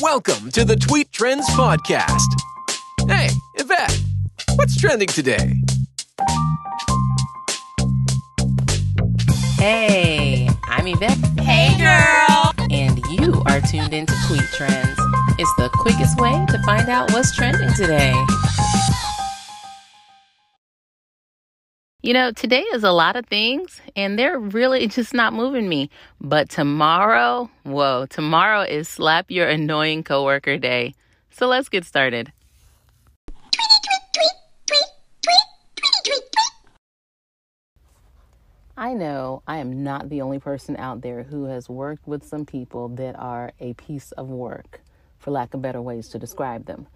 Welcome to the Tweet Trends Podcast. Hey, Yvette, what's trending today? Hey, I'm Yvette. Hey, girl. And you are tuned into Tweet Trends. It's the quickest way to find out what's trending today. You know, today is a lot of things, and they're really just not moving me. But tomorrow, whoa, tomorrow is Slap Your Annoying Coworker Day. So let's get started. I know I am not the only person out there who has worked with some people that are a piece of work, for lack of better ways to describe them.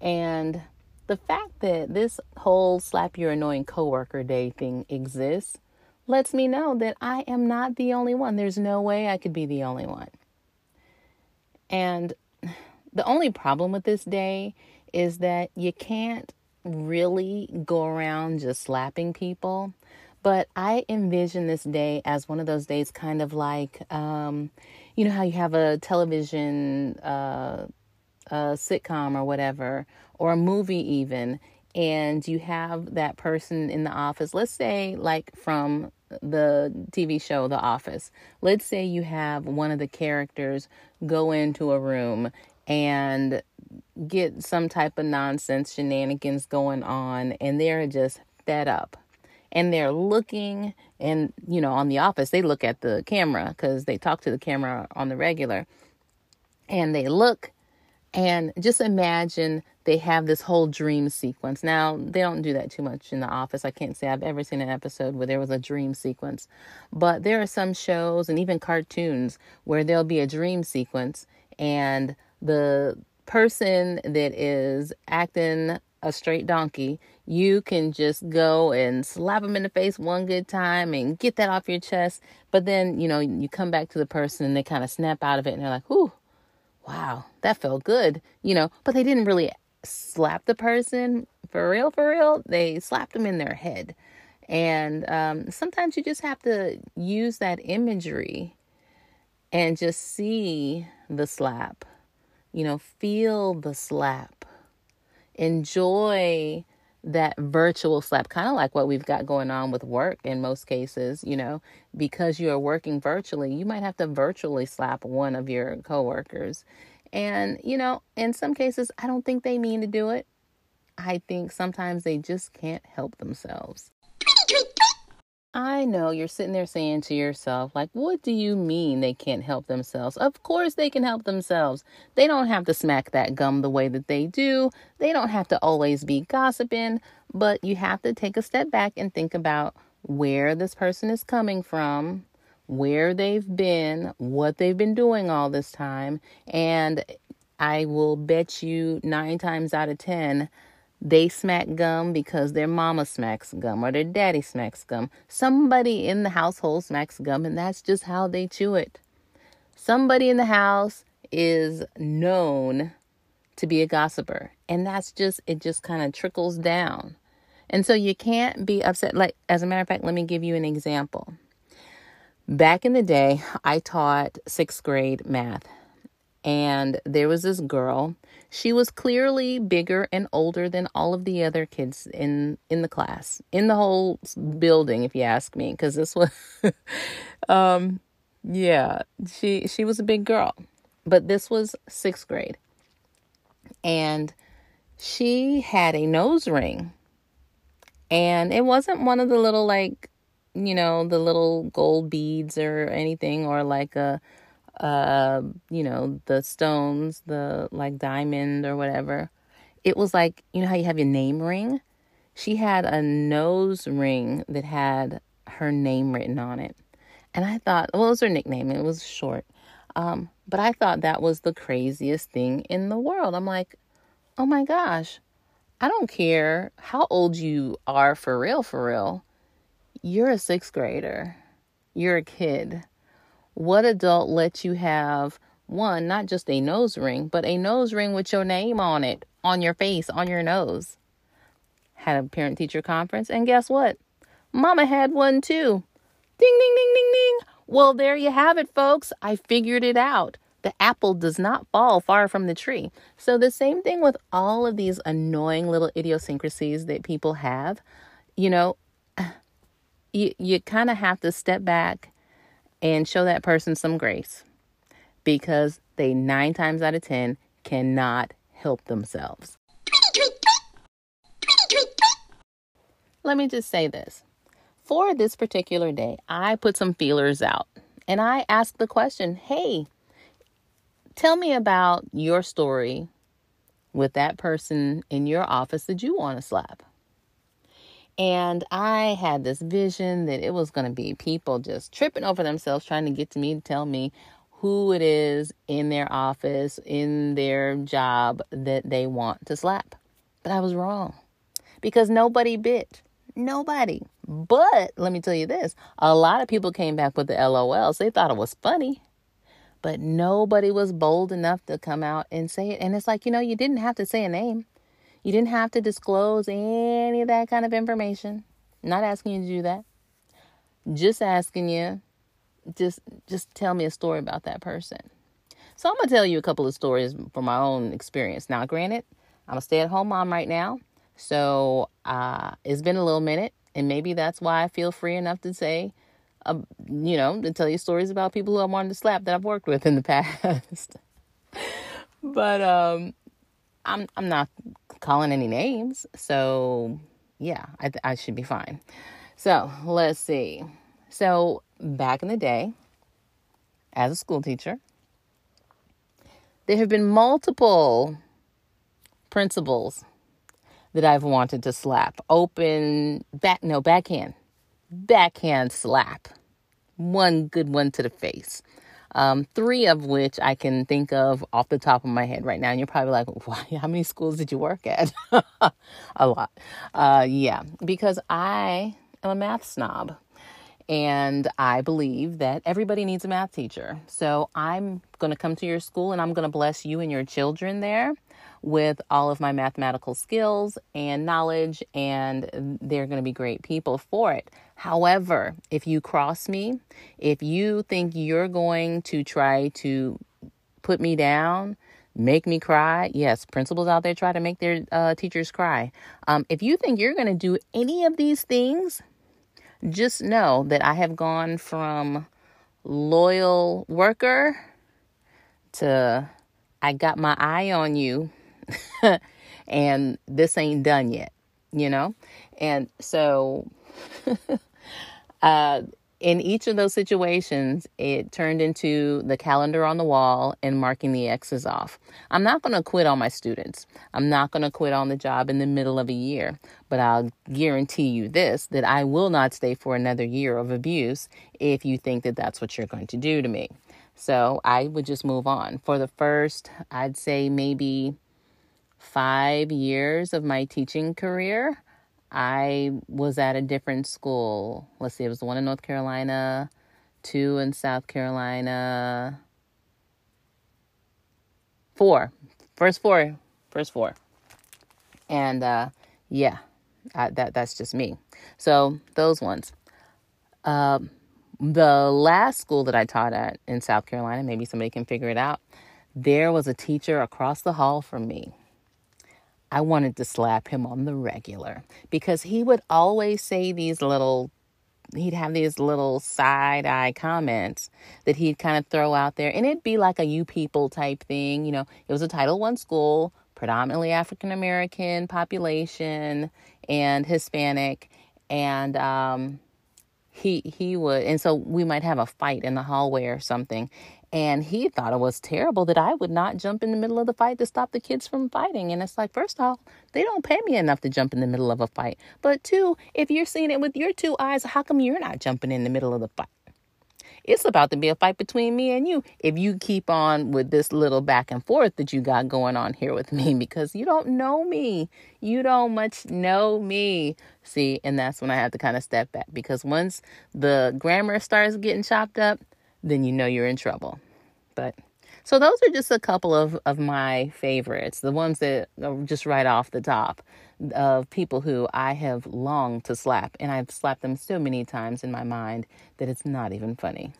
And the fact that this whole slap your annoying coworker day thing exists lets me know that I am not the only one. There's no way I could be the only one. And the only problem with this day is that you can't really go around just slapping people. But I envision this day as one of those days, kind of like, um, you know, how you have a television uh, sitcom or whatever, or a movie even, and you have that person in the office, let's say, like from the TV show The Office, let's say you have one of the characters go into a room and get some type of nonsense shenanigans going on, and they're just fed up. And they're looking and you know on the office they look at the camera because they talk to the camera on the regular. And they look and just imagine they have this whole dream sequence. Now, they don't do that too much in the office. I can't say I've ever seen an episode where there was a dream sequence. But there are some shows and even cartoons where there'll be a dream sequence and the person that is acting a straight donkey, you can just go and slap them in the face one good time and get that off your chest. But then, you know, you come back to the person and they kind of snap out of it and they're like, whew, wow, that felt good, you know, but they didn't really slap the person for real, for real. They slapped them in their head. And um, sometimes you just have to use that imagery and just see the slap, you know, feel the slap, enjoy that virtual slap, kind of like what we've got going on with work in most cases, you know, because you are working virtually, you might have to virtually slap one of your coworkers. And, you know, in some cases, I don't think they mean to do it. I think sometimes they just can't help themselves. I know you're sitting there saying to yourself, like, what do you mean they can't help themselves? Of course they can help themselves. They don't have to smack that gum the way that they do. They don't have to always be gossiping, but you have to take a step back and think about where this person is coming from, where they've been, what they've been doing all this time. And I will bet you nine times out of 10, they smack gum because their mama smacks gum or their daddy smacks gum. Somebody in the household smacks gum, and that's just how they chew it. Somebody in the house is known to be a gossiper, and that's just it, just kind of trickles down. And so you can't be upset. Like, as a matter of fact, let me give you an example. Back in the day, I taught sixth grade math and there was this girl. She was clearly bigger and older than all of the other kids in in the class, in the whole building, if you ask me, because this was, um, yeah, she she was a big girl, but this was sixth grade, and she had a nose ring, and it wasn't one of the little like, you know, the little gold beads or anything, or like a uh, you know, the stones, the like diamond or whatever. It was like, you know how you have your name ring? She had a nose ring that had her name written on it. And I thought, well, it was her nickname, it was short. Um, but I thought that was the craziest thing in the world. I'm like, oh my gosh, I don't care how old you are for real, for real. You're a sixth grader, you're a kid what adult lets you have one, not just a nose ring, but a nose ring with your name on it, on your face, on your nose? Had a parent teacher conference, and guess what? Mama had one too. Ding, ding, ding, ding, ding. Well, there you have it, folks. I figured it out. the apple does not fall far from the tree. So, the same thing with all of these annoying little idiosyncrasies that people have, you know, you, you kind of have to step back and show that person some grace because they nine times out of ten cannot help themselves. Let me just say this. For this particular day, I put some feelers out and I asked the question hey, tell me about your story with that person in your office that you want to slap. And I had this vision that it was going to be people just tripping over themselves trying to get to me to tell me who it is in their office, in their job that they want to slap. But I was wrong because nobody bit. Nobody. But let me tell you this a lot of people came back with the LOLs. They thought it was funny, but nobody was bold enough to come out and say it. And it's like, you know, you didn't have to say a name. You didn't have to disclose any of that kind of information. not asking you to do that. Just asking you, just just tell me a story about that person. So I'm gonna tell you a couple of stories from my own experience. Now, granted, I'm a stay-at-home mom right now, so uh, it's been a little minute, and maybe that's why I feel free enough to say, uh, you know, to tell you stories about people who I wanted to slap that I've worked with in the past. but um, I'm I'm not calling any names, so yeah, I I should be fine. So let's see. So back in the day, as a school teacher, there have been multiple principals that I've wanted to slap. Open back no backhand. Backhand slap. One good one to the face um, three of which I can think of off the top of my head right now. And you're probably like, why? How many schools did you work at? a lot. Uh, yeah, because I am a math snob. And I believe that everybody needs a math teacher. So I'm going to come to your school and I'm going to bless you and your children there with all of my mathematical skills and knowledge, and they're going to be great people for it. However, if you cross me, if you think you're going to try to put me down, make me cry, yes, principals out there try to make their uh, teachers cry. Um, if you think you're going to do any of these things, just know that I have gone from loyal worker to I got my eye on you and this ain't done yet, you know? And so, uh, in each of those situations, it turned into the calendar on the wall and marking the X's off. I'm not going to quit on my students. I'm not going to quit on the job in the middle of a year, but I'll guarantee you this that I will not stay for another year of abuse if you think that that's what you're going to do to me. So I would just move on. For the first, I'd say maybe five years of my teaching career, I was at a different school. Let's see, it was the one in North Carolina, two in South Carolina, four, first four, first four, and uh, yeah, I, that that's just me. So those ones. Um, the last school that I taught at in South Carolina, maybe somebody can figure it out. There was a teacher across the hall from me I wanted to slap him on the regular because he would always say these little he'd have these little side eye comments that he'd kind of throw out there. And it'd be like a you people type thing you know it was a title one school predominantly african american population and hispanic. And um he he would and so we might have a fight in the hallway or something and he thought it was terrible that I would not jump in the middle of the fight to stop the kids from fighting. And it's like, first off, they don't pay me enough to jump in the middle of a fight. But two, if you're seeing it with your two eyes, how come you're not jumping in the middle of the fight? It's about to be a fight between me and you if you keep on with this little back and forth that you got going on here with me because you don't know me. You don't much know me. See, and that's when I have to kind of step back because once the grammar starts getting chopped up, then you know you're in trouble. But so those are just a couple of, of my favorites, the ones that are just right off the top of people who I have longed to slap. And I've slapped them so many times in my mind that it's not even funny.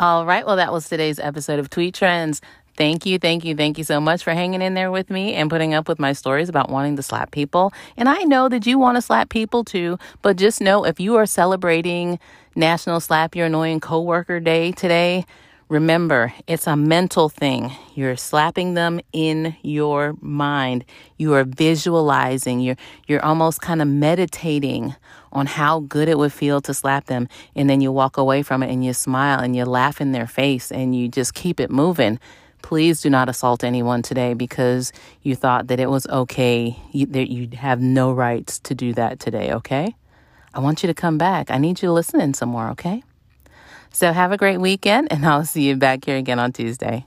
All right. Well, that was today's episode of Tweet Trends. Thank you, thank you, thank you so much for hanging in there with me and putting up with my stories about wanting to slap people. And I know that you want to slap people too, but just know if you are celebrating National Slap Your Annoying Coworker Day today, remember it's a mental thing. You're slapping them in your mind. You are visualizing. You're you're almost kind of meditating on how good it would feel to slap them and then you walk away from it and you smile and you laugh in their face and you just keep it moving Please do not assault anyone today because you thought that it was okay, you, that you have no rights to do that today, okay? I want you to come back. I need you to listen in some more, okay? So have a great weekend, and I'll see you back here again on Tuesday.